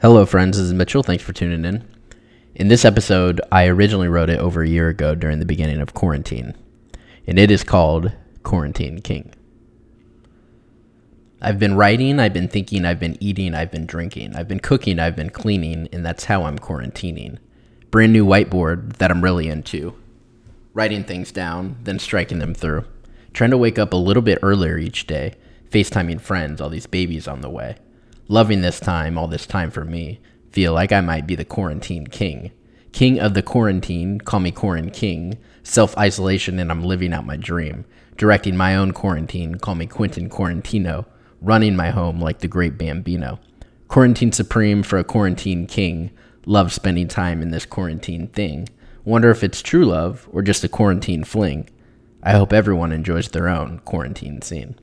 Hello, friends. This is Mitchell. Thanks for tuning in. In this episode, I originally wrote it over a year ago during the beginning of quarantine, and it is called Quarantine King. I've been writing, I've been thinking, I've been eating, I've been drinking, I've been cooking, I've been cleaning, and that's how I'm quarantining. Brand new whiteboard that I'm really into. Writing things down, then striking them through. Trying to wake up a little bit earlier each day, FaceTiming friends, all these babies on the way. Loving this time, all this time for me. Feel like I might be the quarantine king. King of the quarantine, call me Quarant King. Self isolation, and I'm living out my dream. Directing my own quarantine, call me Quentin Quarantino. Running my home like the great Bambino. Quarantine supreme for a quarantine king. Love spending time in this quarantine thing. Wonder if it's true love or just a quarantine fling. I hope everyone enjoys their own quarantine scene.